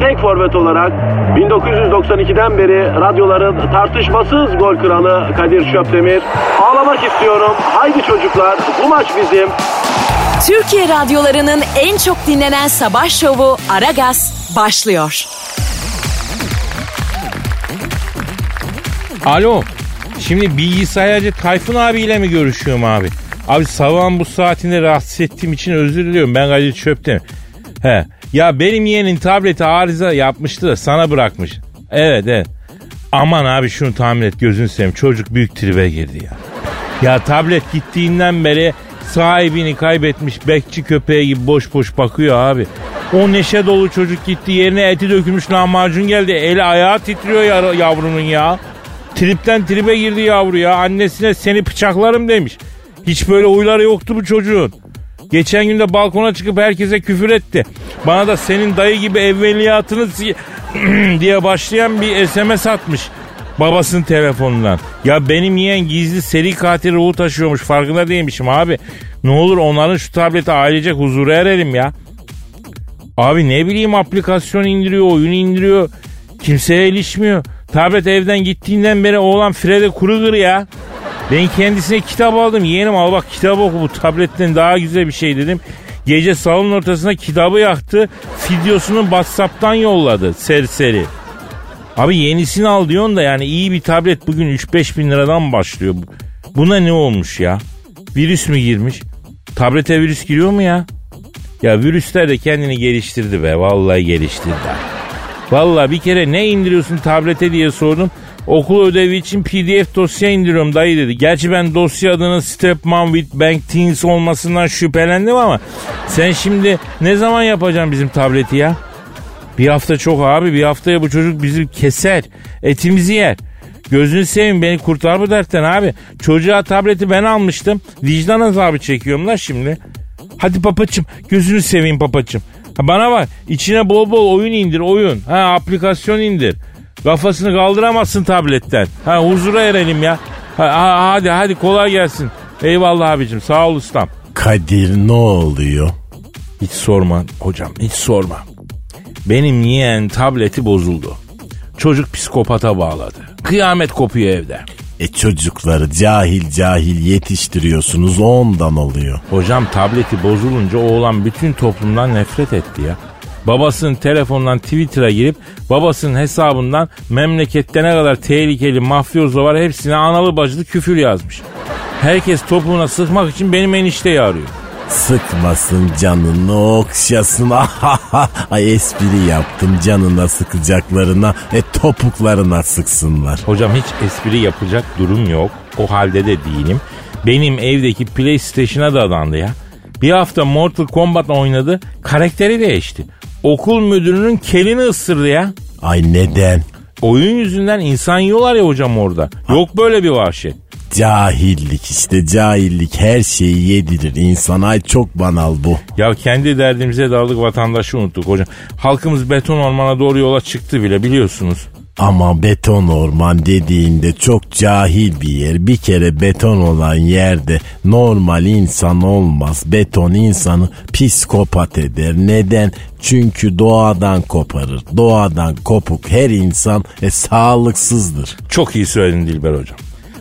tek forvet olarak 1992'den beri radyoların tartışmasız gol kralı Kadir Şöpdemir. Ağlamak istiyorum. Haydi çocuklar bu maç bizim. Türkiye radyolarının en çok dinlenen sabah şovu Aragaz başlıyor. Alo. Şimdi bilgisayarcı Tayfun abiyle mi görüşüyorum abi? Abi sabahın bu saatinde rahatsız ettiğim için özür diliyorum. Ben Kadir Çöp'tem. He. Ya benim yeğenin tableti arıza yapmıştı da sana bırakmış. Evet evet. Aman abi şunu tahmin et gözünü seveyim. Çocuk büyük tribe girdi ya. Ya tablet gittiğinden beri sahibini kaybetmiş bekçi köpeği gibi boş boş bakıyor abi. O neşe dolu çocuk gitti yerine eti dökülmüş lahmacun geldi. Eli ayağı titriyor ya, yavrunun ya. Tripten tribe girdi yavru ya. Annesine seni bıçaklarım demiş. Hiç böyle huyları yoktu bu çocuğun. Geçen gün de balkona çıkıp herkese küfür etti. Bana da senin dayı gibi evveliyatını diye başlayan bir SMS atmış. Babasının telefonundan. Ya benim yeğen gizli seri katil ruhu taşıyormuş farkında değilmişim abi. Ne olur onların şu tableti ailecek huzura erelim ya. Abi ne bileyim aplikasyon indiriyor, oyun indiriyor. Kimseye ilişmiyor. Tablet evden gittiğinden beri oğlan Fred'e kuru ya. Ben kendisine kitap aldım. Yeğenim al bak kitap oku bu tabletten daha güzel bir şey dedim. Gece salonun ortasında kitabı yaktı. Videosunu Whatsapp'tan yolladı serseri. Abi yenisini al diyorsun da yani iyi bir tablet bugün 3-5 bin liradan başlıyor. Buna ne olmuş ya? Virüs mü girmiş? Tablete virüs giriyor mu ya? Ya virüsler de kendini geliştirdi be. Vallahi geliştirdi. Vallahi bir kere ne indiriyorsun tablete diye sordum. Okul ödevi için pdf dosya indiriyorum dayı dedi. Gerçi ben dosya adının Stepmom with Bank Teens olmasından şüphelendim ama sen şimdi ne zaman yapacaksın bizim tableti ya? Bir hafta çok abi bir haftaya bu çocuk bizi keser etimizi yer. Gözünü seveyim beni kurtar bu dertten abi. Çocuğa tableti ben almıştım. Vicdan azabı çekiyorum da şimdi. Hadi papaçım gözünü seveyim papaçım. Ha bana bak içine bol bol oyun indir oyun. Ha aplikasyon indir. Kafasını kaldıramazsın tabletten. Ha huzura erelim ya. Ha, hadi hadi kolay gelsin. Eyvallah abicim sağ ol ustam. Kadir ne oluyor? Hiç sorma hocam hiç sorma. Benim yeğen tableti bozuldu. Çocuk psikopata bağladı. Kıyamet kopuyor evde. E çocukları cahil cahil yetiştiriyorsunuz ondan oluyor. Hocam tableti bozulunca oğlan bütün toplumdan nefret etti ya. Babasının telefonundan Twitter'a girip babasının hesabından memlekette ne kadar tehlikeli mafyozo var hepsine analı bacılı küfür yazmış. Herkes topuğuna sıkmak için benim enişteyi arıyor. Sıkmasın canını okşasın. Ay espri yaptım canına sıkacaklarına e topuklarına sıksınlar. Hocam hiç espri yapacak durum yok. O halde de değilim. Benim evdeki PlayStation'a da adandı ya. Bir hafta Mortal Kombat oynadı. Karakteri değişti. Okul müdürünün kelini ısırdı ya. Ay neden? Oyun yüzünden insan yiyorlar ya hocam orada. Yok böyle bir vahşet. Cahillik işte cahillik her şeyi yedirir insan ay çok banal bu. Ya kendi derdimize daldık vatandaşı unuttuk hocam. Halkımız beton ormana doğru yola çıktı bile biliyorsunuz. Ama beton orman dediğinde çok cahil bir yer. Bir kere beton olan yerde normal insan olmaz. Beton insanı psikopat eder. Neden? Çünkü doğadan koparır. Doğadan kopuk her insan e, sağlıksızdır. Çok iyi söyledin Dilber hocam.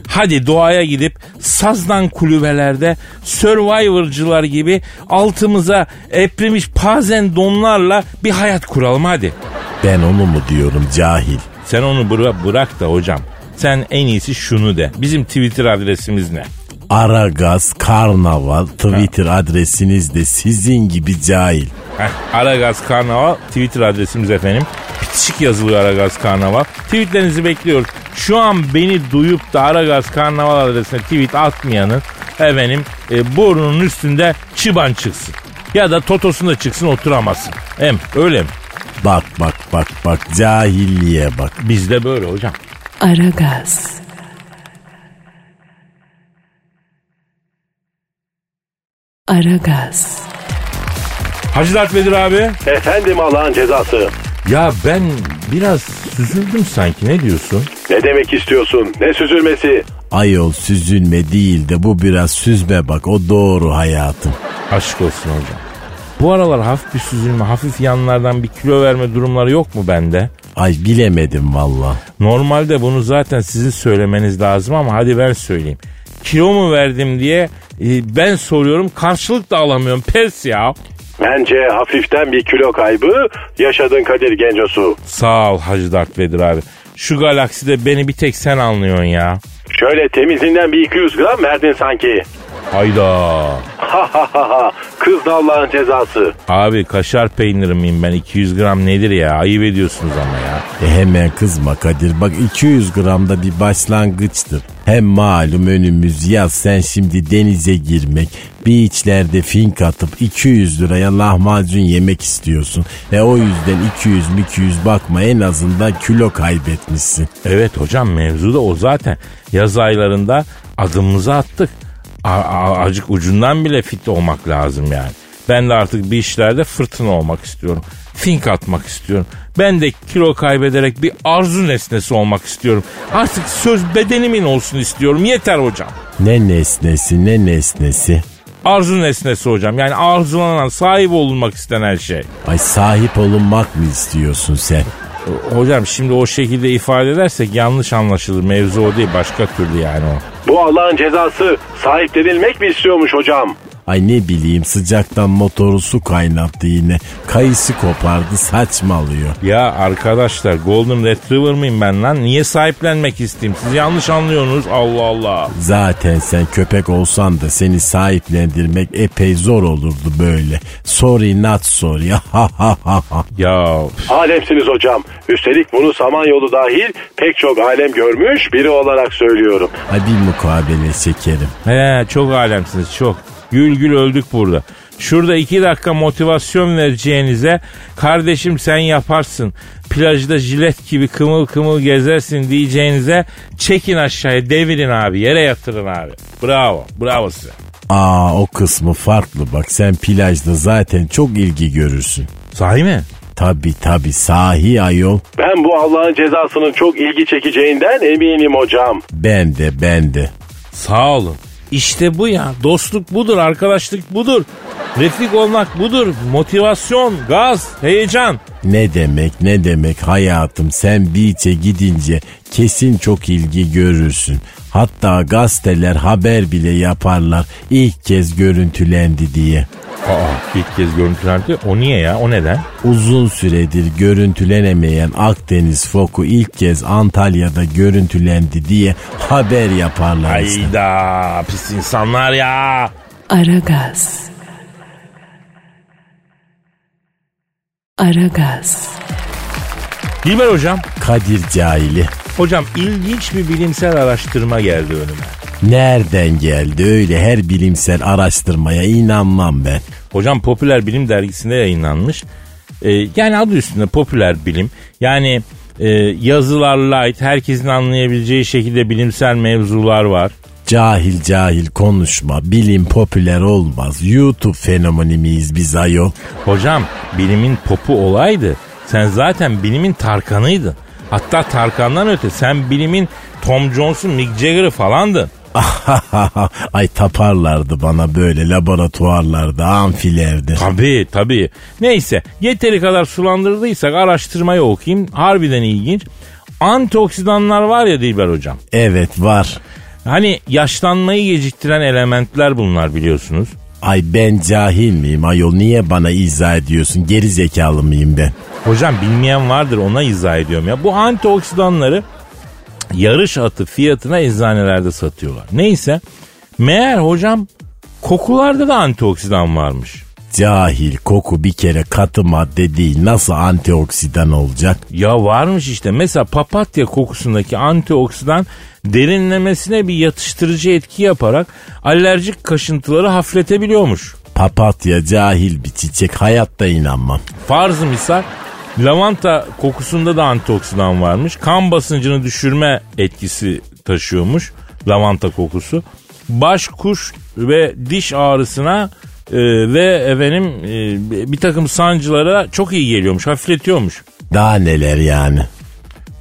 Hadi doğaya gidip sazdan kulübelerde Survivor'cılar gibi altımıza eprimiş pazen donlarla bir hayat kuralım hadi. Ben onu mu diyorum cahil? Sen onu bıra- bırak da hocam. Sen en iyisi şunu de. Bizim Twitter adresimiz ne? Aragaz Karnaval Twitter adresiniz de sizin gibi cahil. Heh, Aragaz Karnaval Twitter adresimiz efendim. Bitişik yazılıyor Aragaz Karnaval. Tweetlerinizi bekliyoruz. Şu an beni duyup da Aragaz Karnaval adresine tweet atmayanın efendim e, burnunun üstünde çıban çıksın. Ya da totosunda çıksın oturamazsın. Hem öyle mi? Bak bak bak bak cahilliğe bak. Bizde böyle hocam. Aragaz. Aragaz. Hacı Dert Vedir abi. Efendim Allah'ın cezası. Ya ben biraz süzüldüm sanki ne diyorsun? Ne demek istiyorsun? Ne süzülmesi? Ayol süzülme değil de bu biraz süzme bak o doğru hayatım. Aşk olsun hocam. Bu aralar hafif bir süzülme, hafif yanlardan bir kilo verme durumları yok mu bende? Ay bilemedim valla. Normalde bunu zaten sizin söylemeniz lazım ama hadi ben söyleyeyim. Kilo mu verdim diye e, ben soruyorum karşılık da alamıyorum pes ya. Bence hafiften bir kilo kaybı yaşadın Kadir Gencosu. Sağ ol Hacı Dert Vedir abi. Şu galakside beni bir tek sen anlıyorsun ya. Şöyle temizinden bir 200 gram verdin sanki. Hayda. Ha ha ha ha. Kız da Allah'ın cezası. Abi kaşar peyniri miyim ben 200 gram nedir ya ayıp ediyorsunuz ama ya. E hemen kızma Kadir bak 200 gramda bir başlangıçtır. Hem malum önümüz yaz sen şimdi denize girmek, beachlerde fink atıp 200 liraya lahmacun yemek istiyorsun. E o yüzden 200 200 bakma en azından kilo kaybetmişsin. Evet hocam mevzu da o zaten. Yaz aylarında adımımızı attık. Acık ucundan bile fit olmak lazım yani. Ben de artık bir işlerde fırtına olmak istiyorum. Fink atmak istiyorum. Ben de kilo kaybederek bir arzu nesnesi olmak istiyorum. Artık söz bedenimin olsun istiyorum. Yeter hocam. Ne nesnesi ne nesnesi. Arzu nesnesi hocam. Yani arzulanan, sahip olunmak istenen şey. Ay sahip olunmak mı istiyorsun sen? Hocam şimdi o şekilde ifade edersek yanlış anlaşılır. Mevzu o değil başka türlü yani o. Bu Allah'ın cezası sahiplenilmek mi istiyormuş hocam? Ay ne bileyim sıcaktan motoru su kaynattı yine. Kayısı kopardı saçmalıyor. Ya arkadaşlar Golden Retriever mıyım ben lan? Niye sahiplenmek isteyeyim? Siz yanlış anlıyorsunuz. Allah Allah. Zaten sen köpek olsan da seni sahiplendirmek epey zor olurdu böyle. Sorry not sorry. Ha ha ha ha. Ya Alemsiniz hocam. Üstelik bunu Samanyolu dahil pek çok alem görmüş biri olarak söylüyorum. Bir mukabele şekerim. he, çok alemsiniz çok. Gül gül öldük burada. Şurada iki dakika motivasyon vereceğinize kardeşim sen yaparsın. Plajda jilet gibi kımıl kımıl gezersin diyeceğinize çekin aşağıya devirin abi yere yatırın abi. Bravo bravo size. Aa o kısmı farklı bak sen plajda zaten çok ilgi görürsün. Sahi mi? Tabi tabi sahi ayol. Ben bu Allah'ın cezasının çok ilgi çekeceğinden eminim hocam. Ben de ben de. Sağ olun. İşte bu ya. Dostluk budur, arkadaşlık budur. Refik olmak budur. Motivasyon, gaz, heyecan. Ne demek ne demek hayatım sen beach'e gidince kesin çok ilgi görürsün. Hatta gazeteler haber bile yaparlar ilk kez görüntülendi diye. Aa, ilk kez görüntülendi. O niye ya? O neden? Uzun süredir görüntülenemeyen Akdeniz foku ilk kez Antalya'da görüntülendi diye haber yaparlar işte. Hayda pis insanlar ya. Aragaz. Aragaz. Dilber hocam. Kadir cahili. Hocam ilginç bir bilimsel araştırma geldi önüme. Nereden geldi öyle her bilimsel araştırmaya inanmam ben. Hocam Popüler Bilim dergisinde yayınlanmış. Ee, yani adı üstünde popüler bilim. Yani e, yazılar light, herkesin anlayabileceği şekilde bilimsel mevzular var. Cahil cahil konuşma. Bilim popüler olmaz. YouTube fenomeni miyiz biz ayol? Hocam bilimin popu olaydı. Sen zaten bilimin Tarkan'ıydın. Hatta Tarkan'dan öte sen bilimin Tom Jones'un Mick Jagger'ı falandın. Ay taparlardı bana böyle laboratuvarlarda, amfilerde. Tabii tabii. Neyse yeteri kadar sulandırdıysak araştırmayı okuyayım. Harbiden ilginç. Antioksidanlar var ya Dilber hocam. Evet var. Hani yaşlanmayı geciktiren elementler bunlar biliyorsunuz. Ay ben cahil miyim ayol niye bana izah ediyorsun geri zekalı mıyım ben? Hocam bilmeyen vardır ona izah ediyorum ya. Bu antioksidanları yarış atı fiyatına eczanelerde satıyorlar. Neyse meğer hocam kokularda da antioksidan varmış. Cahil koku bir kere katı madde değil. Nasıl antioksidan olacak? Ya varmış işte. Mesela papatya kokusundaki antioksidan derinlemesine bir yatıştırıcı etki yaparak alerjik kaşıntıları hafifletebiliyormuş. Papatya cahil bir çiçek hayatta inanmam. Farz misal lavanta kokusunda da antioksidan varmış. Kan basıncını düşürme etkisi taşıyormuş lavanta kokusu. Baş, kuş ve diş ağrısına e, ve efendim e, bir takım sancılara çok iyi geliyormuş, hafifletiyormuş. Daha neler yani?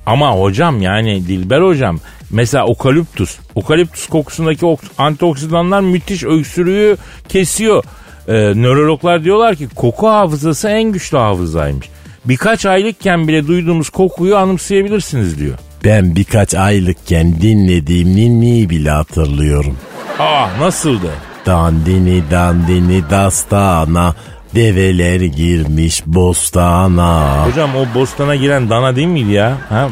Ama hocam yani Dilber hocam mesela okaliptus. Okaliptus kokusundaki ok- antioksidanlar müthiş öksürüğü kesiyor. Ee, nörologlar diyorlar ki koku hafızası en güçlü hafızaymış. Birkaç aylıkken bile duyduğumuz kokuyu anımsayabilirsiniz diyor. Ben birkaç aylıkken dinlediğim ninniyi bile hatırlıyorum. Aa nasıldı? Dandini dandini dastana develer girmiş bostana. Hocam o bostana giren dana değil miydi ya? Ha?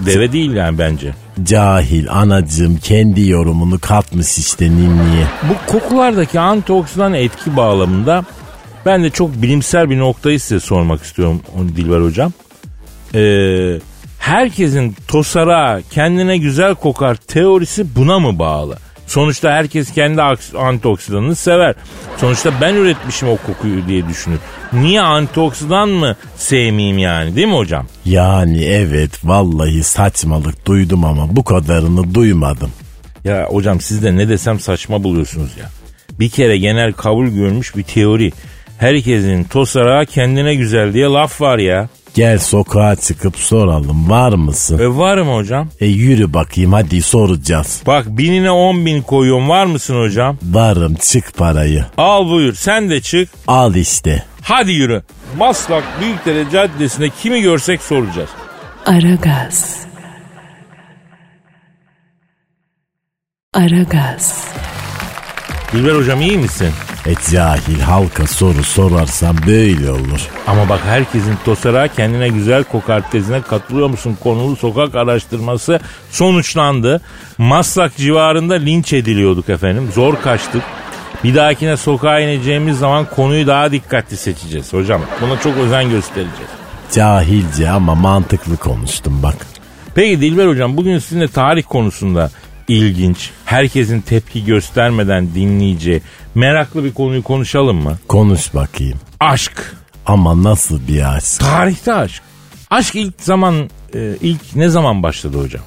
Deve değil yani bence. Cahil anacığım kendi yorumunu katmış işte ninniye. Bu kokulardaki antioksidan etki bağlamında ben de çok bilimsel bir noktayı size sormak istiyorum Dilber Hocam. Ee, herkesin tosara kendine güzel kokar teorisi buna mı bağlı? Sonuçta herkes kendi antioksidanını sever. Sonuçta ben üretmişim o kokuyu diye düşünür. Niye antioksidan mı sevmeyeyim yani değil mi hocam? Yani evet vallahi saçmalık duydum ama bu kadarını duymadım. Ya hocam siz de ne desem saçma buluyorsunuz ya. Bir kere genel kabul görmüş bir teori. Herkesin tosara kendine güzel diye laf var ya. Gel sokağa çıkıp soralım var mısın? E var mı hocam? E yürü bakayım hadi soracağız. Bak binine on bin koyuyorum var mısın hocam? Varım çık parayı. Al buyur sen de çık. Al işte. Hadi yürü. Maslak Büyükdere Caddesi'nde kimi görsek soracağız. Aragaz. Aragaz. Dilber hocam iyi misin? E cahil halka soru sorarsan böyle olur. Ama bak herkesin tosara kendine güzel kokar tezine katılıyor musun konulu sokak araştırması sonuçlandı. Maslak civarında linç ediliyorduk efendim. Zor kaçtık. Bir dahakine sokağa ineceğimiz zaman konuyu daha dikkatli seçeceğiz hocam. Buna çok özen göstereceğiz. Cahilce ama mantıklı konuştum bak. Peki Dilber hocam bugün sizinle tarih konusunda ilginç, herkesin tepki göstermeden dinleyeceği meraklı bir konuyu konuşalım mı? Konuş bakayım. Aşk. Ama nasıl bir aşk? Tarihte aşk. Aşk ilk zaman e, ilk ne zaman başladı hocam?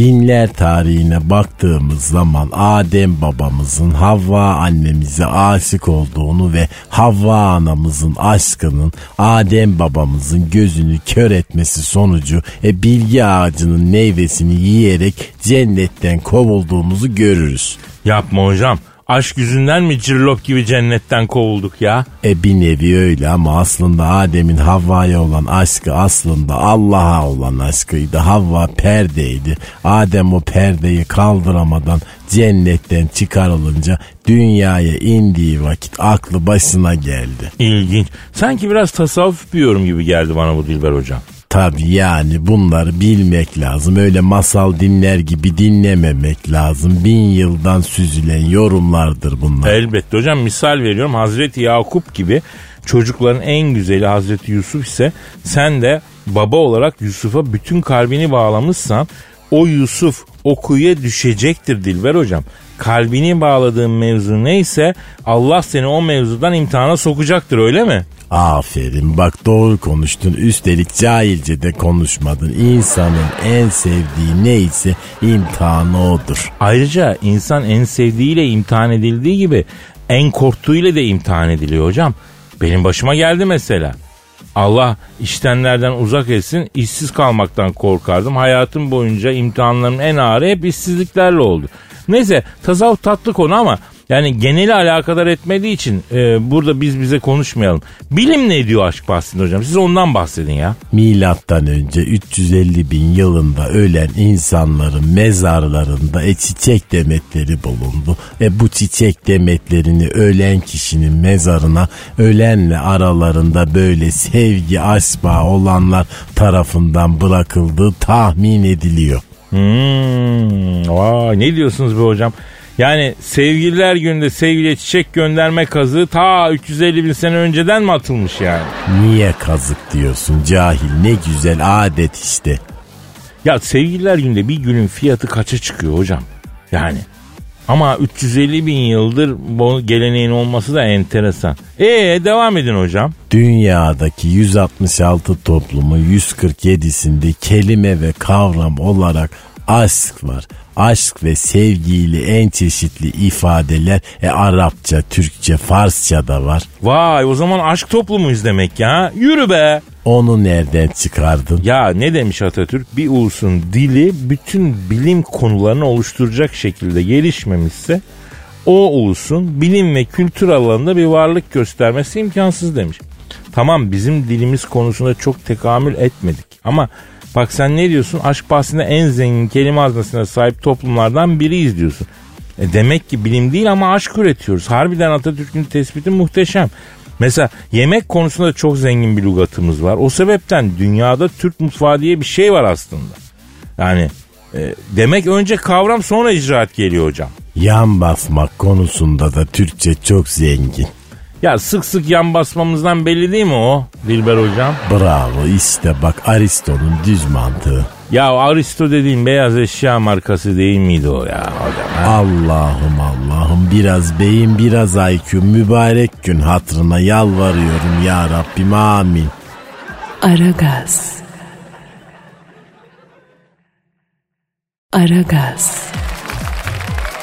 Dinler tarihine baktığımız zaman Adem babamızın Havva annemize aşık olduğunu ve Havva anamızın aşkının Adem babamızın gözünü kör etmesi sonucu e, bilgi ağacının meyvesini yiyerek cennetten kovulduğumuzu görürüz. Yapma hocam. Aşk yüzünden mi cirlop gibi cennetten kovulduk ya? E bir nevi öyle ama aslında Adem'in Havva'ya olan aşkı aslında Allah'a olan aşkıydı. Havva perdeydi. Adem o perdeyi kaldıramadan cennetten çıkarılınca dünyaya indiği vakit aklı başına geldi. İlginç. Sanki biraz tasavvuf bir yorum gibi geldi bana bu Dilber hocam. Tabii yani bunları bilmek lazım. Öyle masal dinler gibi dinlememek lazım. Bin yıldan süzülen yorumlardır bunlar. Elbette hocam misal veriyorum Hazreti Yakup gibi çocukların en güzeli Hazreti Yusuf ise sen de baba olarak Yusuf'a bütün kalbini bağlamışsan o Yusuf o kuyuya düşecektir Dilber hocam. Kalbini bağladığın mevzu neyse Allah seni o mevzudan imtihana sokacaktır öyle mi? Aferin bak doğru konuştun. Üstelik cahilce de konuşmadın. İnsanın en sevdiği neyse imtihanı odur. Ayrıca insan en sevdiğiyle imtihan edildiği gibi en korktuğuyla da imtihan ediliyor hocam. Benim başıma geldi mesela. Allah iştenlerden uzak etsin işsiz kalmaktan korkardım. Hayatım boyunca imtihanlarım en ağırı hep işsizliklerle oldu. Neyse tasavvuf tatlı konu ama yani geneli alakadar etmediği için e, burada biz bize konuşmayalım. Bilim ne diyor aşk bahsinde hocam? Siz ondan bahsedin ya. Milattan önce 350 bin yılında ölen insanların mezarlarında e, çiçek demetleri bulundu. E bu çiçek demetlerini ölen kişinin mezarına ölenle aralarında böyle sevgi aşk olanlar tarafından bırakıldığı tahmin ediliyor. Hmm, vay ne diyorsunuz be hocam? Yani sevgililer günde sevgiliye çiçek gönderme kazığı ta 350 bin sene önceden mi atılmış yani? Niye kazık diyorsun cahil ne güzel adet işte. Ya sevgililer günde bir günün fiyatı kaça çıkıyor hocam? Yani ama 350 bin yıldır bu geleneğin olması da enteresan. Ee devam edin hocam. Dünyadaki 166 toplumu 147'sinde kelime ve kavram olarak aşk var. Aşk ve sevgiyle en çeşitli ifadeler e, Arapça, Türkçe, Farsça da var. Vay o zaman aşk toplumuyuz demek ya. Yürü be. Onu nereden çıkardın? Ya ne demiş Atatürk? Bir ulusun dili bütün bilim konularını oluşturacak şekilde gelişmemişse o ulusun bilim ve kültür alanında bir varlık göstermesi imkansız demiş. Tamam bizim dilimiz konusunda çok tekamül etmedik ama bak sen ne diyorsun aşk bahsinde en zengin kelime hazinesine sahip toplumlardan biriyiz diyorsun. E demek ki bilim değil ama aşk üretiyoruz. Harbiden Atatürk'ün tespiti muhteşem. Mesela yemek konusunda çok zengin bir lügatımız var. O sebepten dünyada Türk mutfağı diye bir şey var aslında. Yani e, demek önce kavram sonra icraat geliyor hocam. Yan basmak konusunda da Türkçe çok zengin. Ya sık sık yan basmamızdan belli değil mi o Dilber hocam? Bravo işte bak Aristo'nun düz mantığı. Ya Aristo dediğin beyaz eşya markası değil miydi o ya hocam? ha? Allah'ım Allah'ım biraz beyin biraz IQ mübarek gün hatırına yalvarıyorum ya Rabbim amin. Aragaz. Aragaz.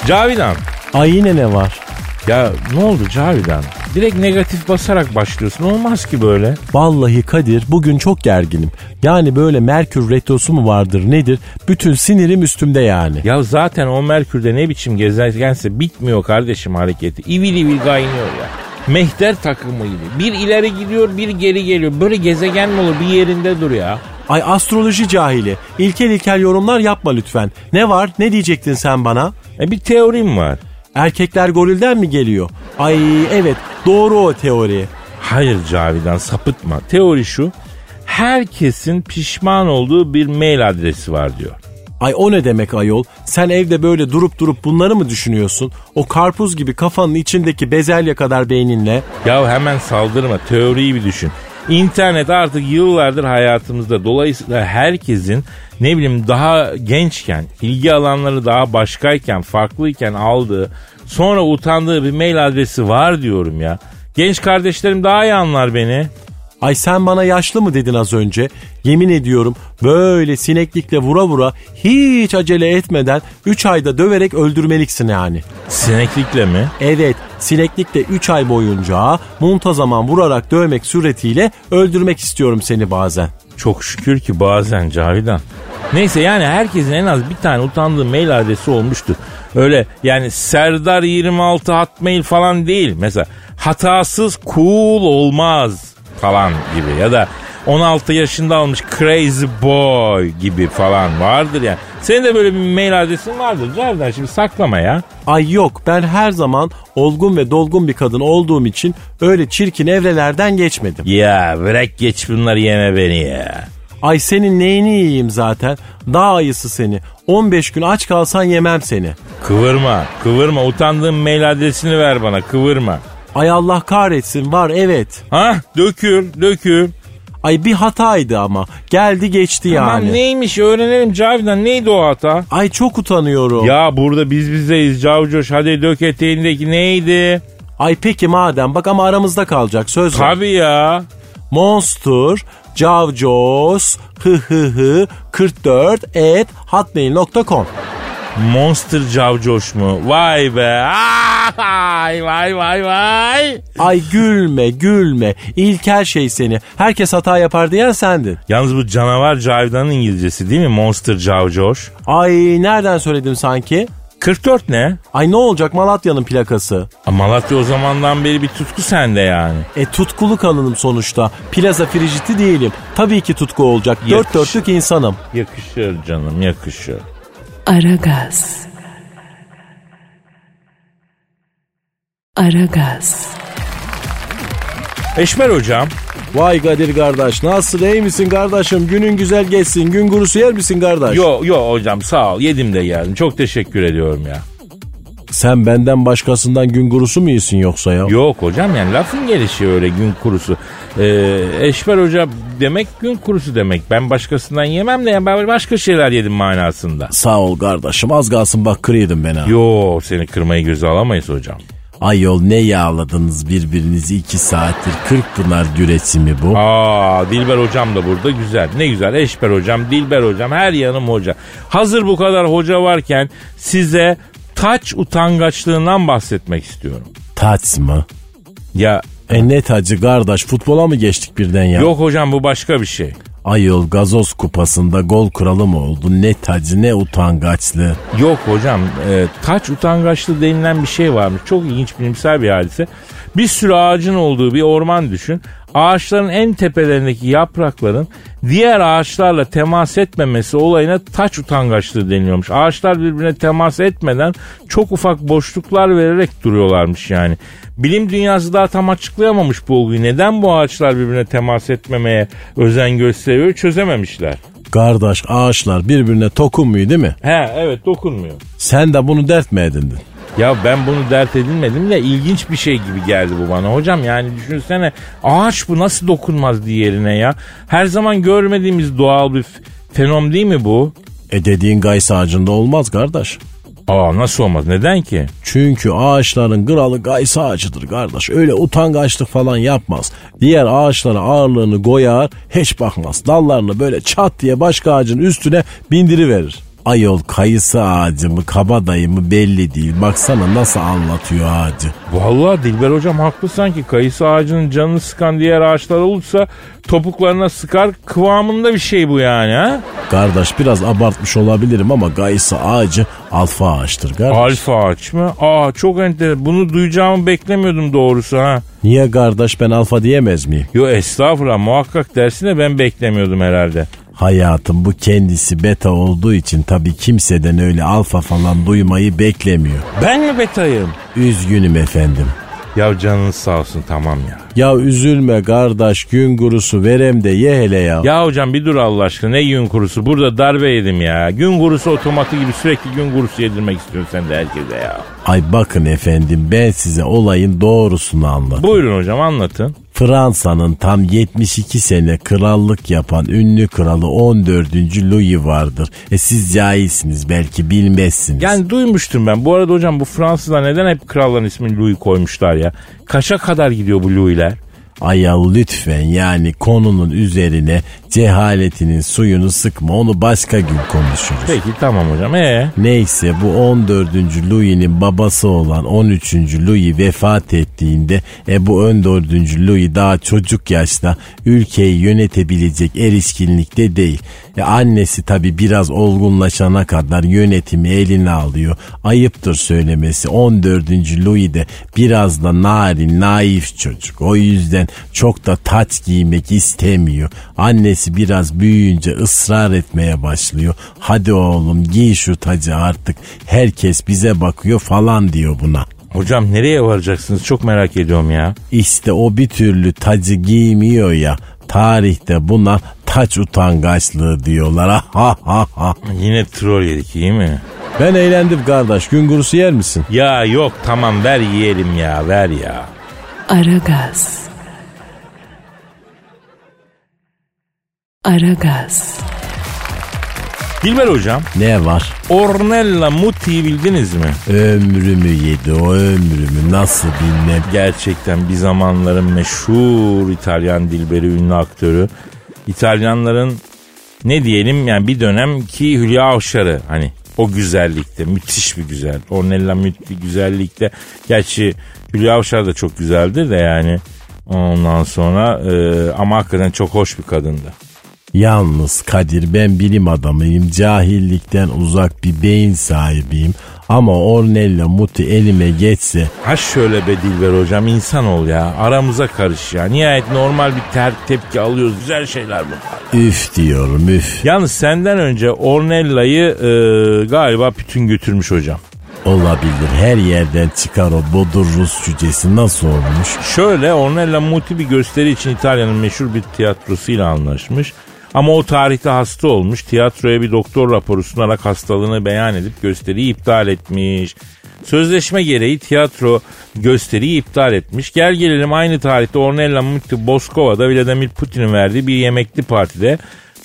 Cavidan. Ay yine ne var? Ya ne oldu Cavidan? Direkt negatif basarak başlıyorsun. Olmaz ki böyle. Vallahi Kadir bugün çok gerginim. Yani böyle Merkür retrosu mu vardır nedir? Bütün sinirim üstümde yani. Ya zaten o Merkür'de ne biçim gezerkense bitmiyor kardeşim hareketi. İvil ivil kaynıyor ya. Mehter takımı gibi. Bir ileri gidiyor bir geri geliyor. Böyle gezegen mi olur bir yerinde dur ya. Ay astroloji cahili. İlkel ilkel yorumlar yapma lütfen. Ne var? Ne diyecektin sen bana? E bir teorim var. Erkekler gorilden mi geliyor? Ay evet doğru o teori. Hayır Cavidan sapıtma. Teori şu. Herkesin pişman olduğu bir mail adresi var diyor. Ay o ne demek ayol? Sen evde böyle durup durup bunları mı düşünüyorsun? O karpuz gibi kafanın içindeki bezelye kadar beyninle. Ya hemen saldırma teoriyi bir düşün. İnternet artık yıllardır hayatımızda. Dolayısıyla herkesin ne bileyim daha gençken, ilgi alanları daha başkayken, farklıyken aldığı, sonra utandığı bir mail adresi var diyorum ya. Genç kardeşlerim daha iyi anlar beni. Ay sen bana yaşlı mı dedin az önce? Yemin ediyorum böyle sineklikle vura vura hiç acele etmeden 3 ayda döverek öldürmeliksin yani. Sineklikle mi? Evet sineklikle 3 ay boyunca muntazaman vurarak dövmek suretiyle öldürmek istiyorum seni bazen. Çok şükür ki bazen Cavidan. Neyse yani herkesin en az bir tane utandığı mail adresi olmuştur. Öyle yani Serdar 26 hotmail falan değil. Mesela hatasız cool olmaz falan gibi ya da 16 yaşında almış crazy boy gibi falan vardır yani. Senin de böyle bir mail adresin vardır Cavidan şimdi saklama ya. Ay yok ben her zaman olgun ve dolgun bir kadın olduğum için öyle çirkin evrelerden geçmedim. Ya bırak geç bunları yeme beni ya. Ay senin neyini yiyeyim zaten? Daha ayısı seni. 15 gün aç kalsan yemem seni. Kıvırma kıvırma utandığın mail adresini ver bana kıvırma. Ay Allah kahretsin var evet. Ha dökül dökül. Ay bir hataydı ama. Geldi geçti Aman yani. neymiş öğrenelim Cavidan neydi o hata? Ay çok utanıyorum. Ya burada biz bizdeyiz Cavcoş hadi dök eteğindeki neydi? Ay peki madem bak ama aramızda kalacak söz ver. Tabii ya. Monster Cavcos hı hı hı 44 at hotmail.com Monster Cavcoş mu? Vay be. Ay, vay vay vay. Ay gülme gülme. İlkel şey seni. Herkes hata yapar diyen sendin. Yalnız bu canavar Cavidan'ın İngilizcesi değil mi? Monster Cavcoş. Ay nereden söyledim sanki? 44 ne? Ay ne olacak Malatya'nın plakası. A, Malatya o zamandan beri bir tutku sende yani. E tutkulu kanınım sonuçta. Plaza frijiti değilim. Tabii ki tutku olacak. Dört Yakış- dörtlük insanım. Yakışır canım yakışır. Aragaz. Aragaz. Eşmer hocam. Vay Kadir kardeş nasıl iyi misin kardeşim? Günün güzel geçsin. Gün kurusu yer misin kardeş? Yo yo hocam sağ ol yedim de geldim. Çok teşekkür ediyorum ya. Sen benden başkasından gün gurusu mu iyisin yoksa ya? Yok hocam yani lafın gelişi öyle gün kurusu. Ee, Eşber Hoca demek gün kurusu demek. Ben başkasından yemem de yani ben başka şeyler yedim manasında. Sağ ol kardeşim az kalsın bak kırıyordun beni. ha. Yo seni kırmayı göze alamayız hocam. Ayol ne yağladınız birbirinizi iki saattir. Kırkpınar güreşi mi bu? Aa Dilber hocam da burada güzel. Ne güzel Eşber hocam, Dilber hocam her yanım hoca. Hazır bu kadar hoca varken size taç utangaçlığından bahsetmek istiyorum. Taç mı? Ya E ne tacı kardeş futbola mı geçtik birden ya? yok hocam bu başka bir şey. Ayol gazoz kupasında gol kralı mı oldu? Ne tacı ne utangaçlığı. Yok hocam e, taç utangaçlığı denilen bir şey varmış. Çok ilginç bilimsel bir hadise. Bir sürü ağacın olduğu bir orman düşün. Ağaçların en tepelerindeki yaprakların diğer ağaçlarla temas etmemesi olayına taç utangaçlığı deniliyormuş. Ağaçlar birbirine temas etmeden çok ufak boşluklar vererek duruyorlarmış yani. Bilim dünyası daha tam açıklayamamış bu olguyu. Neden bu ağaçlar birbirine temas etmemeye özen gösteriyor çözememişler. Kardeş ağaçlar birbirine dokunmuyor değil mi? He evet dokunmuyor. Sen de bunu dert mi edindin? Ya ben bunu dert edinmedim de ilginç bir şey gibi geldi bu bana. Hocam yani düşünsene ağaç bu nasıl dokunmaz diğerine ya. Her zaman görmediğimiz doğal bir fenom değil mi bu? E dediğin gaysa ağacında olmaz kardeş. Aa nasıl olmaz neden ki? Çünkü ağaçların kralı gaysa ağacıdır kardeş. Öyle utangaçlık falan yapmaz. Diğer ağaçlara ağırlığını koyar hiç bakmaz. Dallarını böyle çat diye başka ağacın üstüne bindiriverir. Ayol kayısı ağacı mı kabadayı mı belli değil. Baksana nasıl anlatıyor ağacı. Vallahi Dilber hocam haklı sanki. Kayısı ağacının canını sıkan diğer ağaçlar olursa topuklarına sıkar kıvamında bir şey bu yani ha? Kardeş biraz abartmış olabilirim ama kayısı ağacı alfa ağaçtır kardeş. Alfa ağaç mı? Aa çok enteresan. Bunu duyacağımı beklemiyordum doğrusu ha. Niye kardeş ben alfa diyemez miyim? Yo estağfurullah muhakkak dersine ben beklemiyordum herhalde. Hayatım bu kendisi beta olduğu için tabii kimseden öyle alfa falan duymayı beklemiyor. Ben mi betayım? Üzgünüm efendim. Ya canınız sağ olsun tamam ya. Ya üzülme kardeş gün gurusu verem de ye hele ya. Ya hocam bir dur Allah aşkına ne gün kurusu burada darbe yedim ya. Gün kurusu otomatı gibi sürekli gün kurusu yedirmek istiyorsun sen de herkese ya. Ay bakın efendim ben size olayın doğrusunu anlatayım. Buyurun hocam anlatın. Fransa'nın tam 72 sene krallık yapan ünlü kralı 14. Louis vardır. E siz cahilsiniz belki bilmezsiniz. Yani duymuştum ben. Bu arada hocam bu Fransızlar neden hep kralların ismini Louis koymuşlar ya? Kaça kadar gidiyor bu Louis'ler? Ayal lütfen yani konunun üzerine cehaletinin suyunu sıkma onu başka gün konuşuruz. Peki tamam hocam. Ee? Neyse bu 14. Louis'nin babası olan 13. Louis vefat ettiğinde e bu 14. Louis daha çocuk yaşta ülkeyi yönetebilecek erişkinlikte değil. E annesi tabi biraz olgunlaşana kadar yönetimi eline alıyor. Ayıptır söylemesi 14. Louis de biraz da narin naif çocuk. O yüzden çok da taç giymek istemiyor. Annesi biraz büyüyünce ısrar etmeye başlıyor. Hadi oğlum giy şu tacı artık. Herkes bize bakıyor falan diyor buna. Hocam nereye varacaksınız çok merak ediyorum ya. İşte o bir türlü tacı giymiyor ya. Tarihte buna taç utangaçlığı diyorlar. Ha ha ha. Yine troll yedik iyi mi? Ben eğlendim kardeş. Gün gurusu yer misin? Ya yok tamam ver yiyelim ya ver ya. Aragaz. Aragaz. Dilber hocam Ne var? Ornella Muti'yi bildiniz mi? Ömrümü yedi o ömrümü nasıl bilmem. Gerçekten bir zamanların meşhur İtalyan Dilberi ünlü aktörü. İtalyanların ne diyelim yani bir dönem ki Hülya Avşar'ı hani o güzellikte müthiş bir güzel. Ornella Muti güzellikte. Gerçi Hülya Avşar da çok güzeldir de yani. Ondan sonra e, ama hakikaten çok hoş bir kadındı. Yalnız Kadir ben bilim adamıyım. Cahillikten uzak bir beyin sahibiyim. Ama Ornella Muti elime geçse Ha şöyle be Dilber hocam insan ol ya aramıza karış ya. Nihayet normal bir ter tepki alıyoruz güzel şeyler bunlar. üf diyorum üf. Yalnız senden önce Ornella'yı e, galiba bütün götürmüş hocam. Olabilir her yerden çıkar o bodur Rus cücesi nasıl olmuş? Şöyle Ornella Muti bir gösteri için İtalya'nın meşhur bir tiyatrosuyla anlaşmış. Ama o tarihte hasta olmuş. Tiyatroya bir doktor raporu sunarak hastalığını beyan edip gösteriyi iptal etmiş. Sözleşme gereği tiyatro gösteriyi iptal etmiş. Gel gelelim aynı tarihte Ornella Muti Boskova'da Vladimir Putin'in verdiği bir yemekli partide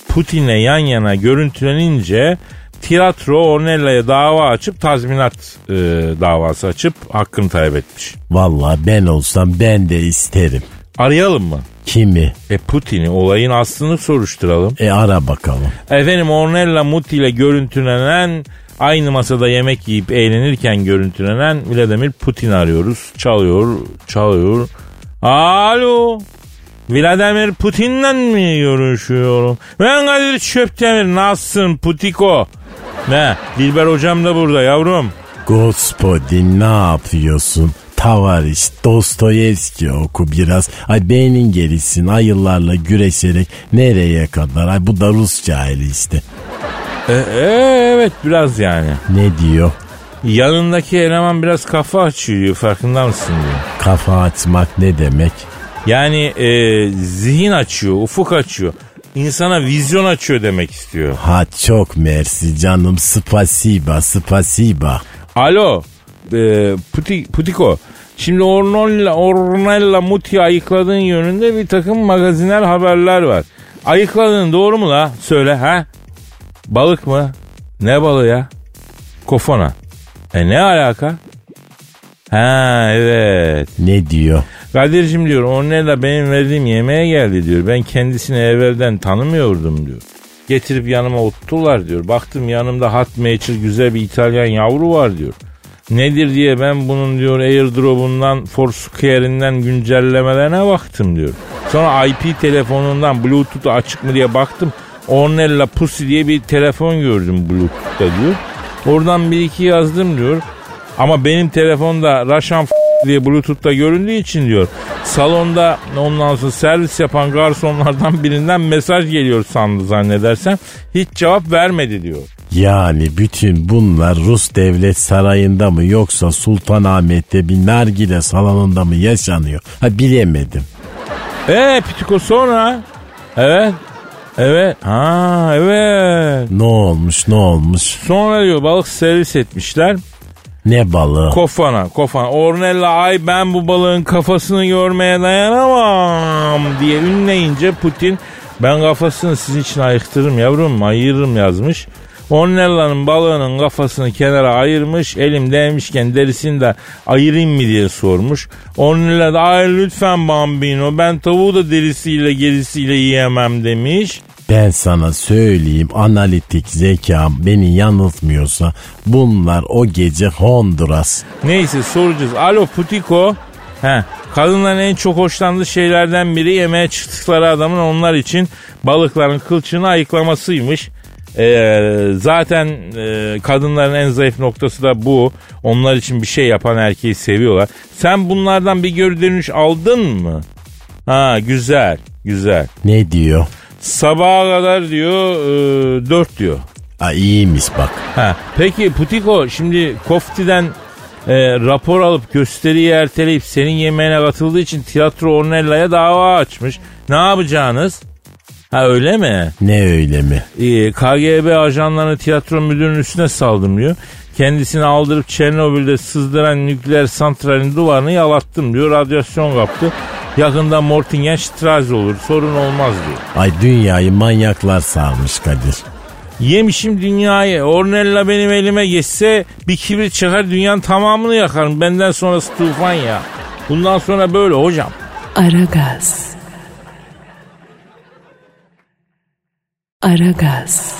Putin'le yan yana görüntülenince tiyatro Ornella'ya dava açıp tazminat e, davası açıp hakkını talep etmiş. Vallahi ben olsam ben de isterim. Arayalım mı? Kimi? E Putin'i olayın aslını soruşturalım. E ara bakalım. Efendim Ornella Muti ile görüntülenen aynı masada yemek yiyip eğlenirken görüntülenen Vladimir Putin arıyoruz. Çalıyor, çalıyor. Alo. Vladimir Putin'le mi görüşüyorum? Ben Kadir Çöptemir. Nasılsın Putiko? Ne? Dilber hocam da burada yavrum. Gospodin ne yapıyorsun? Tavariş Dostoyevski oku biraz. Ay beynin gerisin ayılarla güreşerek nereye kadar? Ay bu da Rus cahili işte. E, e, evet biraz yani. Ne diyor? Yanındaki eleman biraz kafa açıyor farkında mısın diyor. Kafa açmak ne demek? Yani e, zihin açıyor, ufuk açıyor. İnsana vizyon açıyor demek istiyor. Ha çok mersi canım spasiba spasiba. Alo, e, Puti, Putiko. Şimdi Ornella, Ornella Muti ayıkladığın yönünde bir takım magazinel haberler var. Ayıkladın doğru mu la? Söyle ha? Balık mı? Ne balığı ya? Kofana. E ne alaka? Ha evet. Ne diyor? Kadir'cim diyor Ornella benim verdiğim yemeğe geldi diyor. Ben kendisini evvelden tanımıyordum diyor. Getirip yanıma oturttular diyor. Baktım yanımda hot matcher güzel bir İtalyan yavru var diyor. Nedir diye ben bunun diyor airdrop'undan Foursquare'inden güncellemelerine baktım diyor. Sonra IP telefonundan Bluetooth açık mı diye baktım. Ornella Pussy diye bir telefon gördüm Bluetooth'ta diyor. Oradan bir iki yazdım diyor. Ama benim telefonda f- diye Bluetooth'ta göründüğü için diyor. Salonda ondan sonra servis yapan garsonlardan birinden mesaj geliyor sandı zannedersem. Hiç cevap vermedi diyor. Yani bütün bunlar Rus devlet sarayında mı yoksa Sultanahmet'te bir nargile salonunda mı yaşanıyor? Ha bilemedim. Eee Pitiko sonra? Evet. Evet. Ha evet. Ne olmuş ne olmuş? Sonra diyor balık servis etmişler. Ne balığı? Kofana, kofana. Ornella ay ben bu balığın kafasını görmeye dayanamam diye ünleyince Putin ben kafasını sizin için ayıktırırım yavrum ayırırım yazmış. Ornella'nın balığının kafasını kenara ayırmış. Elim değmişken derisini de ayırayım mı diye sormuş. Ornella da ay lütfen bambino ben tavuğu da derisiyle gerisiyle yiyemem demiş. Ben sana söyleyeyim analitik zekam beni yanıltmıyorsa bunlar o gece Honduras. Neyse soracağız. Alo Putiko. He, kadınların en çok hoşlandığı şeylerden biri yemeğe çıktıkları adamın onlar için balıkların kılçığını ayıklamasıymış. Ee, zaten e, kadınların en zayıf noktası da bu. Onlar için bir şey yapan erkeği seviyorlar. Sen bunlardan bir geri dönüş aldın mı? Ha güzel, güzel. Ne diyor? Sabaha kadar diyor, e, dört diyor. Aa, iyiymiş bak. Ha, peki Putiko şimdi Kofti'den e, rapor alıp gösteriyi erteleyip senin yemeğine katıldığı için tiyatro Ornella'ya dava açmış. Ne yapacaksınız? Ha öyle mi? Ne öyle mi? Ee, KGB ajanlarını tiyatro müdürünün üstüne saldım diyor. Kendisini aldırıp Çernobil'de sızdıran nükleer santralin duvarını yalattım diyor. Radyasyon kaptı. Yakında Mortingen Strasse olur. Sorun olmaz diyor. Ay dünyayı manyaklar sarmış Kadir. Yemişim dünyayı. Ornella benim elime geçse bir kibrit çıkar dünyanın tamamını yakarım. Benden sonrası tufan ya. Bundan sonra böyle hocam. Aragaz. Aragaz.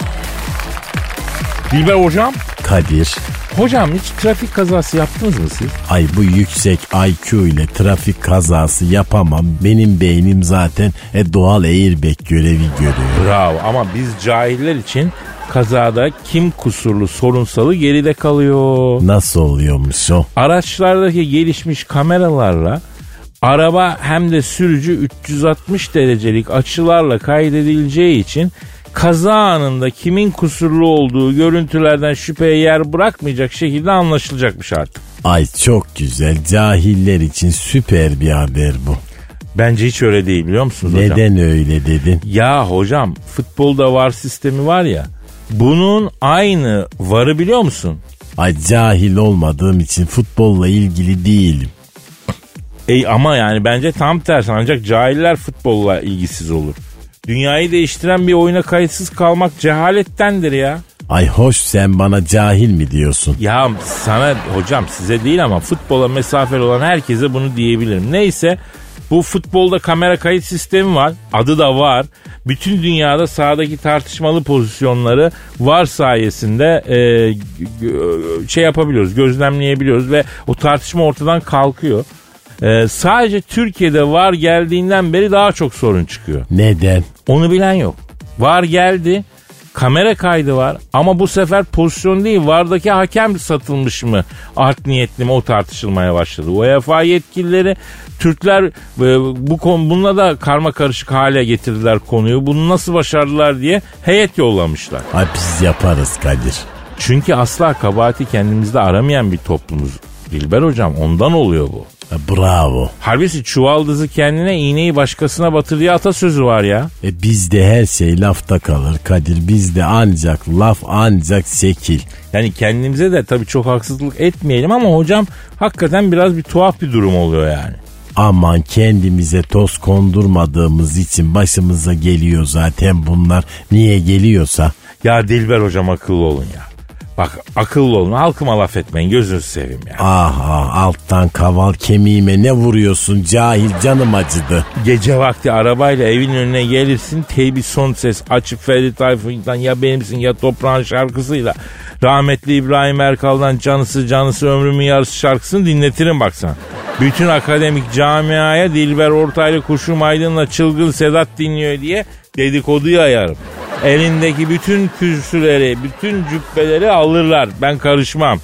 Dilber hocam. Kadir. Hocam hiç trafik kazası yaptınız mı siz? Ay bu yüksek IQ ile trafik kazası yapamam. Benim beynim zaten e, doğal airbag görevi görüyor. Bravo ama biz cahiller için kazada kim kusurlu sorunsalı geride kalıyor. Nasıl oluyormuş o? Araçlardaki gelişmiş kameralarla araba hem de sürücü 360 derecelik açılarla kaydedileceği için kaza anında kimin kusurlu olduğu görüntülerden şüpheye yer bırakmayacak şekilde anlaşılacakmış artık. Ay çok güzel. Cahiller için süper bir haber bu. Bence hiç öyle değil biliyor musunuz hocam? Neden öyle dedin? Ya hocam futbolda var sistemi var ya bunun aynı varı biliyor musun? Ay cahil olmadığım için futbolla ilgili değilim. E ama yani bence tam tersi ancak cahiller futbolla ilgisiz olur. Dünyayı değiştiren bir oyuna kayıtsız kalmak cehalettendir ya. Ay hoş sen bana cahil mi diyorsun? Ya sana hocam size değil ama futbola mesafeli olan herkese bunu diyebilirim. Neyse bu futbolda kamera kayıt sistemi var. Adı da var. Bütün dünyada sahadaki tartışmalı pozisyonları var sayesinde e, şey yapabiliyoruz, gözlemleyebiliyoruz ve o tartışma ortadan kalkıyor. E, sadece Türkiye'de var geldiğinden beri daha çok sorun çıkıyor. Neden? Onu bilen yok. Var geldi. Kamera kaydı var ama bu sefer pozisyon değil vardaki hakem satılmış mı art niyetli mi o tartışılmaya başladı. UEFA yetkilileri Türkler e, bu konu bununla da karma karışık hale getirdiler konuyu. Bunu nasıl başardılar diye heyet yollamışlar. Ay biz yaparız Kadir. Çünkü asla kabahati kendimizde aramayan bir toplumuz. Dilber hocam ondan oluyor bu. Bravo. Harbisi çuvaldızı kendine iğneyi başkasına batır diye atasözü var ya. E bizde her şey lafta kalır Kadir. Bizde ancak laf ancak şekil. Yani kendimize de tabii çok haksızlık etmeyelim ama hocam hakikaten biraz bir tuhaf bir durum oluyor yani. Aman kendimize toz kondurmadığımız için başımıza geliyor zaten bunlar. Niye geliyorsa. Ya Dilber hocam akıllı olun ya. Bak akıllı olun halkıma laf etmeyin gözünüzü seveyim ya. Ah ah alttan kaval kemiğime ne vuruyorsun cahil canım acıdı. Gece vakti arabayla evin önüne gelirsin teybi son ses açıp Ferdi Tayfur'dan ya benimsin ya toprağın şarkısıyla rahmetli İbrahim Erkal'dan canısı canısı ömrümün yarısı şarkısını dinletirim baksana. Bütün akademik camiaya Dilber Ortaylı Kuşum Aydın'la Çılgın Sedat dinliyor diye dedikodu yayarım. Elindeki bütün kürsüleri, bütün cübbeleri alırlar. Ben karışmam.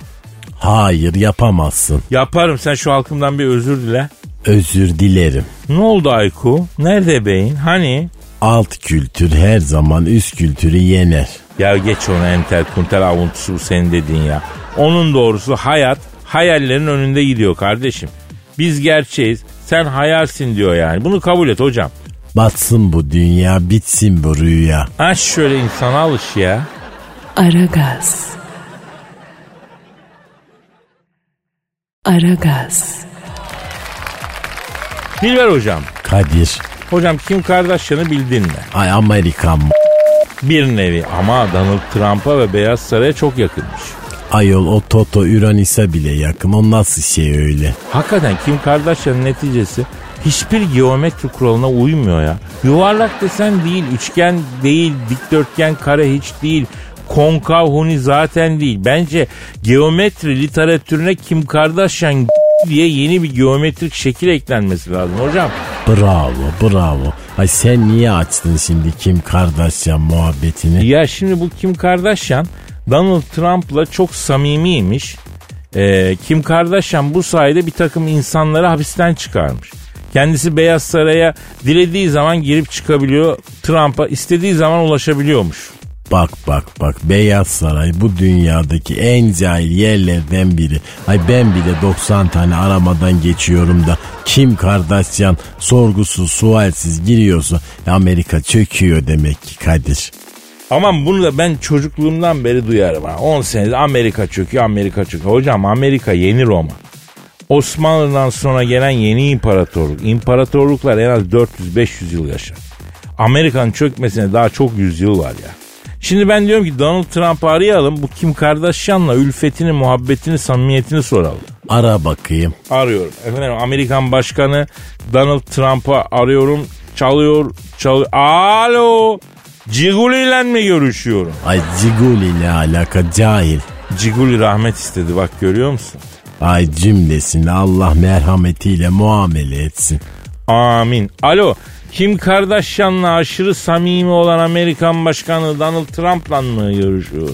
Hayır yapamazsın. Yaparım. Sen şu halkımdan bir özür dile. Özür dilerim. Ne oldu Ayku? Nerede beyin? Hani? Alt kültür her zaman üst kültürü yener. Ya geç onu entel kuntel avuntusu bu senin dediğin ya. Onun doğrusu hayat hayallerin önünde gidiyor kardeşim. Biz gerçeğiz. Sen hayalsin diyor yani. Bunu kabul et hocam. Batsın bu dünya, bitsin bu rüya. Aç şöyle insana alış ya. Aragaz. Aragaz. Dilber hocam. Kadir. Hocam Kim Kardashian'ı bildin mi? Ay Amerikan Bir nevi ama Donald Trump'a ve Beyaz Saray'a çok yakınmış. Ayol o Toto Uranüs'e bile yakın. O nasıl şey öyle? Hakikaten Kim Kardashian'ın neticesi hiçbir geometri kuralına uymuyor ya. Yuvarlak desen değil, üçgen değil, dikdörtgen kare hiç değil. Konkav huni zaten değil. Bence geometri literatürüne Kim Kardashian diye yeni bir geometrik şekil eklenmesi lazım hocam. Bravo bravo. Ay sen niye açtın şimdi Kim Kardashian muhabbetini? Ya şimdi bu Kim Kardashian Donald Trump'la çok samimiymiş. Ee, Kim Kardashian bu sayede bir takım insanları hapisten çıkarmış. Kendisi Beyaz Saray'a dilediği zaman girip çıkabiliyor. Trump'a istediği zaman ulaşabiliyormuş. Bak bak bak Beyaz Saray bu dünyadaki en cahil yerlerden biri. Ay ben bile 90 tane aramadan geçiyorum da Kim Kardashian sorgusuz sualsiz giriyorsa Amerika çöküyor demek ki Kadir. Aman bunu da ben çocukluğumdan beri duyarım. Ha. 10 senedir Amerika çöküyor, Amerika çöküyor. Hocam Amerika yeni Roma. Osmanlı'dan sonra gelen yeni imparatorluk. İmparatorluklar en az 400-500 yıl yaşar. Amerika'nın çökmesine daha çok yüzyıl var ya. Şimdi ben diyorum ki Donald Trump'ı arayalım. Bu Kim Kardashian'la ülfetini, muhabbetini, samimiyetini soralım. Ara bakayım. Arıyorum. Efendim Amerikan Başkanı Donald Trump'ı arıyorum. Çalıyor, çalıyor. Alo. Ciguli ile mi görüşüyorum? Ay Ciguli ile alaka cahil. Ciguli rahmet istedi bak görüyor musun? Ay cümlesini Allah merhametiyle muamele etsin. Amin. Alo. Kim Kardashian'la aşırı samimi olan Amerikan Başkanı Donald Trump'la mı görüşüyor?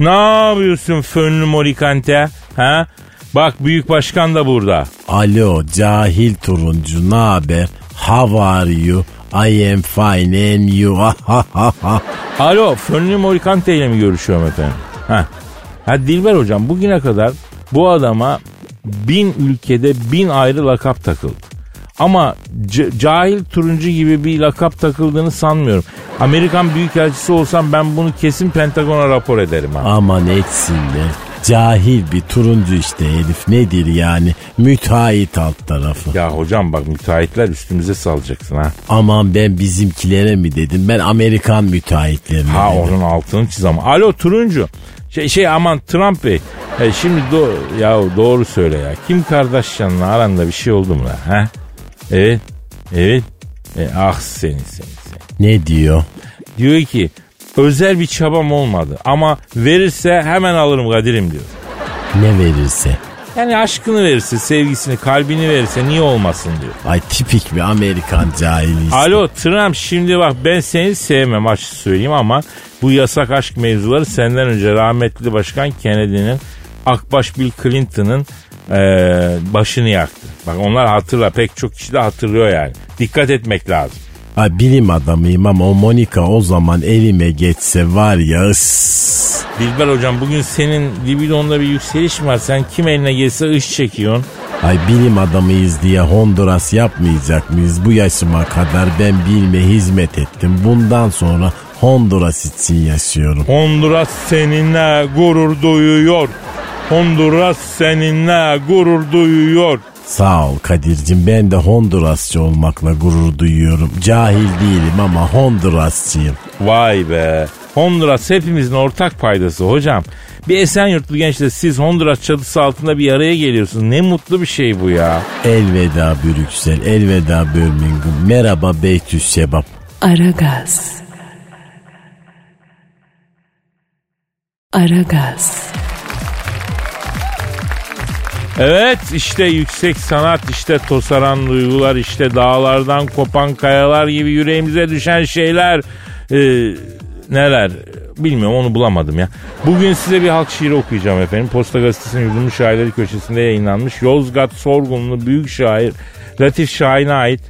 Ne yapıyorsun fönlü morikante? Ha? Bak büyük başkan da burada. Alo cahil turuncu ne haber? How are you? I am fine and you. Alo fönlü morikante ile mi görüşüyorum efendim? Ha. ha Dilber hocam bugüne kadar bu adama bin ülkede bin ayrı lakap takıldı. Ama c- cahil turuncu gibi bir lakap takıldığını sanmıyorum. Amerikan Büyükelçisi olsam ben bunu kesin Pentagon'a rapor ederim ha. Aman etsinler. Cahil bir turuncu işte herif nedir yani müteahhit alt tarafı. Ya hocam bak müteahhitler üstümüze salacaksın ha. Aman ben bizimkilere mi dedim ben Amerikan müteahhitlerine Ha dedim. onun altını çiz ama. Alo turuncu. Şey, şey aman Trump Bey. E, şimdi do ya doğru söyle ya. Kim Kardashian'la aranda bir şey oldu mu lan? Ha? Evet. Evet. E, ah seni seni seni. Ne diyor? Diyor ki özel bir çabam olmadı ama verirse hemen alırım Kadir'im diyor. Ne verirse. Yani aşkını verirse, sevgisini, kalbini verirse niye olmasın diyor. Ay tipik bir Amerikan cahili. Alo Trump şimdi bak ben seni sevmem açık söyleyeyim ama bu yasak aşk mevzuları senden önce rahmetli başkan Kennedy'nin Akbaş Bill Clinton'ın eee, başını yaktı. Bak onlar hatırla pek çok kişi de hatırlıyor yani. Dikkat etmek lazım. Ay bilim adamıyım ama o Monica o zaman elime geçse var ya ıss. Dilber hocam bugün senin libidonda bir yükseliş var? Sen kim eline gelse ış çekiyorsun. Ay bilim adamıyız diye Honduras yapmayacak mıyız? Bu yaşıma kadar ben bilme hizmet ettim. Bundan sonra Honduras için yaşıyorum. Honduras seninle gurur duyuyor. Honduras seninle gurur duyuyor. Sağ ol Kadir'cim ben de Hondurasçı olmakla gurur duyuyorum. Cahil değilim ama Hondurasçıyım. Vay be. Honduras hepimizin ortak paydası hocam. Bir Esenyurtlu gençle siz Honduras çatısı altında bir araya geliyorsunuz. Ne mutlu bir şey bu ya. Elveda Brüksel, elveda Birmingham. Merhaba Beytüzşebap. Aragaz. Aragaz. Evet işte yüksek sanat işte tosaran duygular işte dağlardan kopan kayalar gibi yüreğimize düşen şeyler Ee, neler bilmiyorum onu bulamadım ya. Bugün size bir halk şiiri okuyacağım efendim. Posta Gazetesi'nin yurdumlu şairleri köşesinde yayınlanmış. Yozgat Sorgunlu büyük şair Latif Şahin'e ait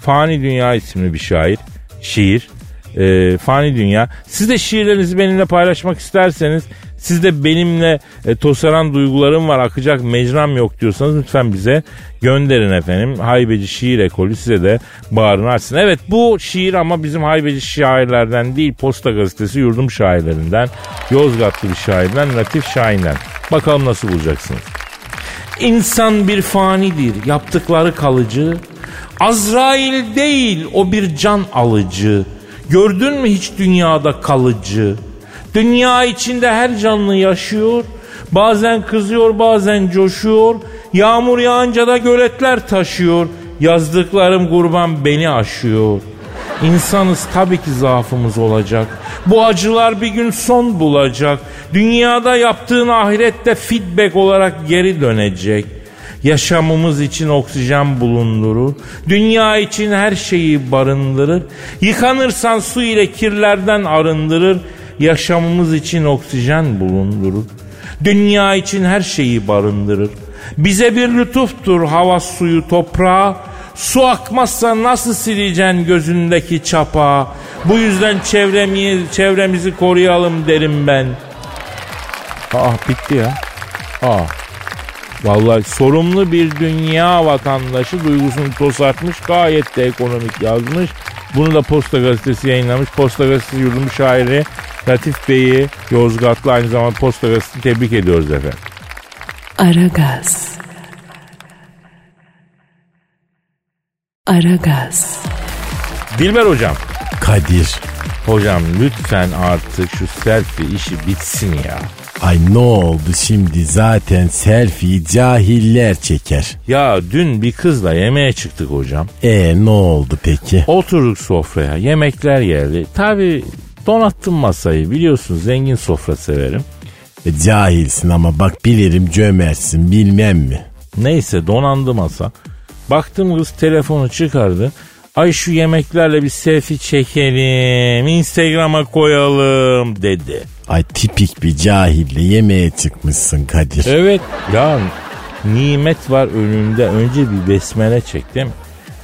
Fani Dünya isimli bir şair. Şiir. Ee, Fani Dünya. Siz de şiirlerinizi benimle paylaşmak isterseniz siz de benimle e, tosaran duygularım var akacak mecram yok diyorsanız lütfen bize gönderin efendim. Haybeci Şiir Ekolü size de bağrını açsın. Evet bu şiir ama bizim haybeci şairlerden değil Posta Gazetesi yurdum şairlerinden. Yozgatlı bir şairden Latif Şahin'den. Bakalım nasıl bulacaksınız. İnsan bir fanidir yaptıkları kalıcı. Azrail değil o bir can alıcı. Gördün mü hiç dünyada kalıcı? Dünya içinde her canlı yaşıyor. Bazen kızıyor bazen coşuyor. Yağmur yağınca da göletler taşıyor. Yazdıklarım kurban beni aşıyor. İnsanız tabii ki zaafımız olacak. Bu acılar bir gün son bulacak. Dünyada yaptığın ahirette feedback olarak geri dönecek. Yaşamımız için oksijen bulundurur. Dünya için her şeyi barındırır. Yıkanırsan su ile kirlerden arındırır. Yaşamımız için oksijen bulundurur. Dünya için her şeyi barındırır. Bize bir lütuftur hava suyu toprağa. Su akmazsa nasıl sileceksin gözündeki çapa? Bu yüzden çevremi, çevremizi koruyalım derim ben. Ah bitti ya. Ah. Vallahi sorumlu bir dünya vatandaşı duygusunu tosartmış gayet de ekonomik yazmış. Bunu da Posta Gazetesi yayınlamış. Posta Gazetesi yurdum şairi Latif Bey'i Yozgatlı aynı zamanda Posta Gazetesi'ni tebrik ediyoruz efendim. Aragaz. Aragaz. Dilber hocam. Kadir. Hocam lütfen artık şu selfie işi bitsin ya. Ay ne oldu şimdi zaten selfie cahiller çeker. Ya dün bir kızla yemeğe çıktık hocam. E ne oldu peki? Oturduk sofraya yemekler geldi. Tabi donattım masayı biliyorsun zengin sofra severim. E, cahilsin ama bak bilirim cömertsin bilmem mi? Neyse donandı masa. Baktım kız telefonu çıkardı. Ay şu yemeklerle bir selfie çekelim, Instagram'a koyalım dedi. Ay tipik bir cahille yemeğe çıkmışsın Kadir. Evet ya nimet var önünde önce bir besmele çektim.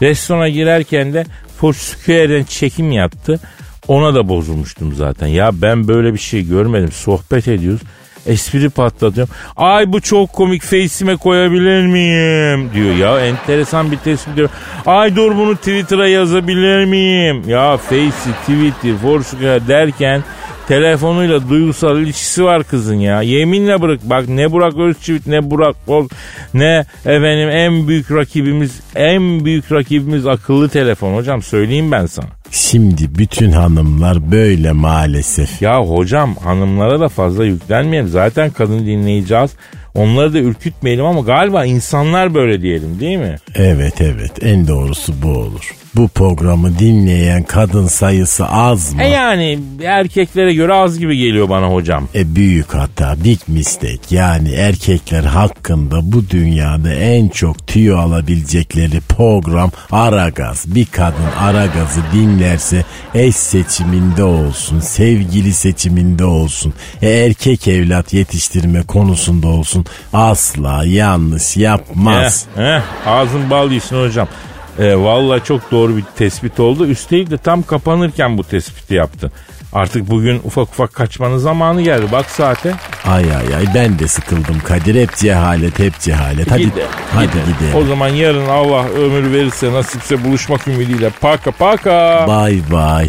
Restorana girerken de Foursquare'den çekim yaptı. Ona da bozulmuştum zaten. Ya ben böyle bir şey görmedim. Sohbet ediyoruz. espri patlatıyorum. Ay bu çok komik face'ime koyabilir miyim diyor ya enteresan bir tespit diyor. Ay dur bunu Twitter'a yazabilir miyim? Ya face'i Twitter Foursquare derken telefonuyla duygusal ilişkisi var kızın ya. Yeminle bırak bak ne Burak Özçivit ne Burak Bol ne efendim en büyük rakibimiz en büyük rakibimiz akıllı telefon hocam söyleyeyim ben sana. Şimdi bütün hanımlar böyle maalesef. Ya hocam hanımlara da fazla yüklenmeyelim. Zaten kadın dinleyeceğiz. Onları da ürkütmeyelim ama galiba insanlar böyle diyelim değil mi? Evet evet en doğrusu bu olur. Bu programı dinleyen kadın sayısı az mı? E yani erkeklere göre az gibi geliyor bana hocam. E büyük hata, big mistake. Yani erkekler hakkında bu dünyada en çok tüyo alabilecekleri program Aragaz. Bir kadın Aragaz'ı dinlerse eş seçiminde olsun, sevgili seçiminde olsun, e, erkek evlat yetiştirme konusunda olsun asla yanlış yapmaz. Heh, heh, ağzın bal yesin hocam. E, Valla çok doğru bir tespit oldu. Üstelik de tam kapanırken bu tespiti yaptı. Artık bugün ufak ufak kaçmanın zamanı geldi. Bak saate. Ay ay ay ben de sıkıldım Kadir. Hep cehalet hep cehalet. Hadi, Gide- hadi gide. gidelim. O zaman yarın Allah ömür verirse nasipse buluşmak ümidiyle. Paka paka. Bay bay.